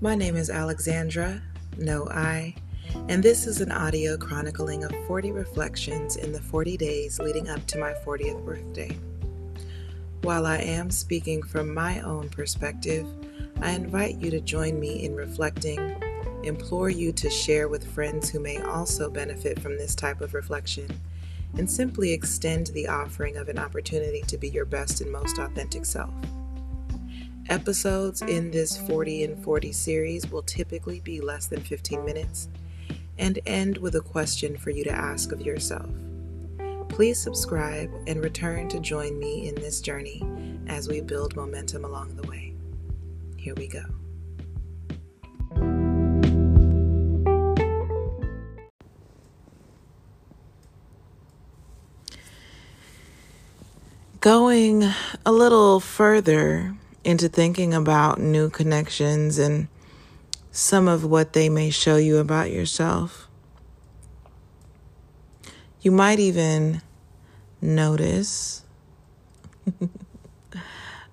My name is Alexandra, no I, and this is an audio chronicling of 40 reflections in the 40 days leading up to my 40th birthday. While I am speaking from my own perspective, I invite you to join me in reflecting, implore you to share with friends who may also benefit from this type of reflection, and simply extend the offering of an opportunity to be your best and most authentic self. Episodes in this 40 and 40 series will typically be less than 15 minutes and end with a question for you to ask of yourself. Please subscribe and return to join me in this journey as we build momentum along the way. Here we go. Going a little further into thinking about new connections and some of what they may show you about yourself. You might even notice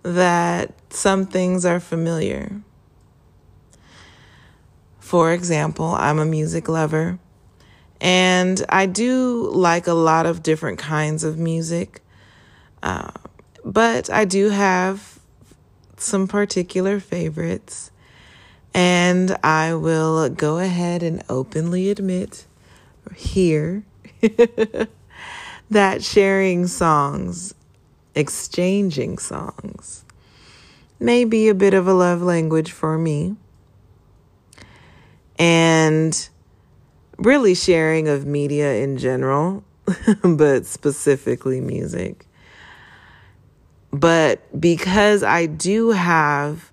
that some things are familiar. For example, I'm a music lover and I do like a lot of different kinds of music, uh, but I do have some particular favorites. And I will go ahead and openly admit here that sharing songs, exchanging songs, may be a bit of a love language for me. And really sharing of media in general, but specifically music. But because I do have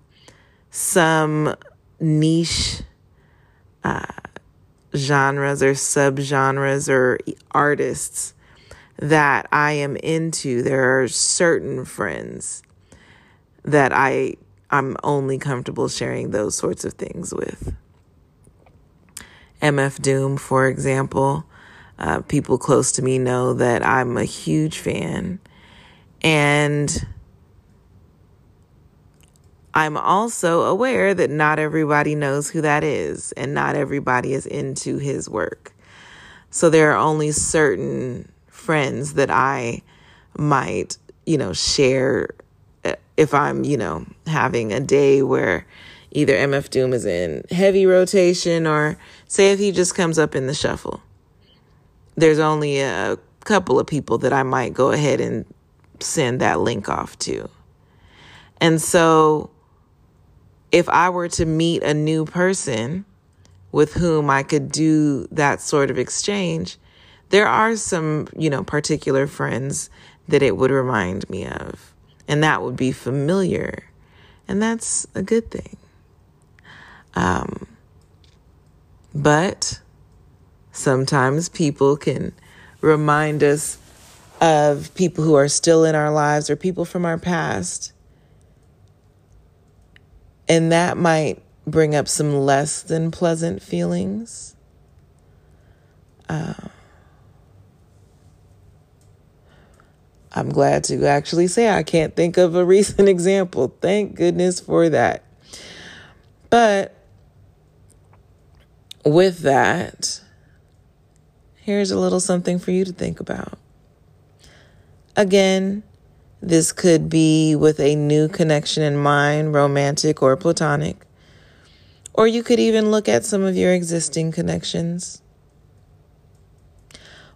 some niche uh, genres or subgenres or artists that I am into, there are certain friends that I I'm only comfortable sharing those sorts of things with. MF Doom, for example, uh, people close to me know that I'm a huge fan. And I'm also aware that not everybody knows who that is and not everybody is into his work. So there are only certain friends that I might, you know, share uh, if I'm, you know, having a day where either MF Doom is in heavy rotation or say if he just comes up in the shuffle. There's only a couple of people that I might go ahead and send that link off to. And so if I were to meet a new person with whom I could do that sort of exchange, there are some, you know, particular friends that it would remind me of. And that would be familiar. And that's a good thing. Um, but sometimes people can remind us of people who are still in our lives or people from our past. And that might bring up some less than pleasant feelings. Uh, I'm glad to actually say I can't think of a recent example. Thank goodness for that. But with that, here's a little something for you to think about. Again, this could be with a new connection in mind, romantic or platonic. Or you could even look at some of your existing connections.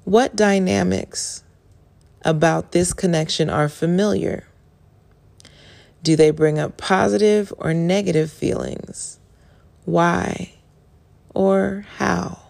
What dynamics about this connection are familiar? Do they bring up positive or negative feelings? Why or how?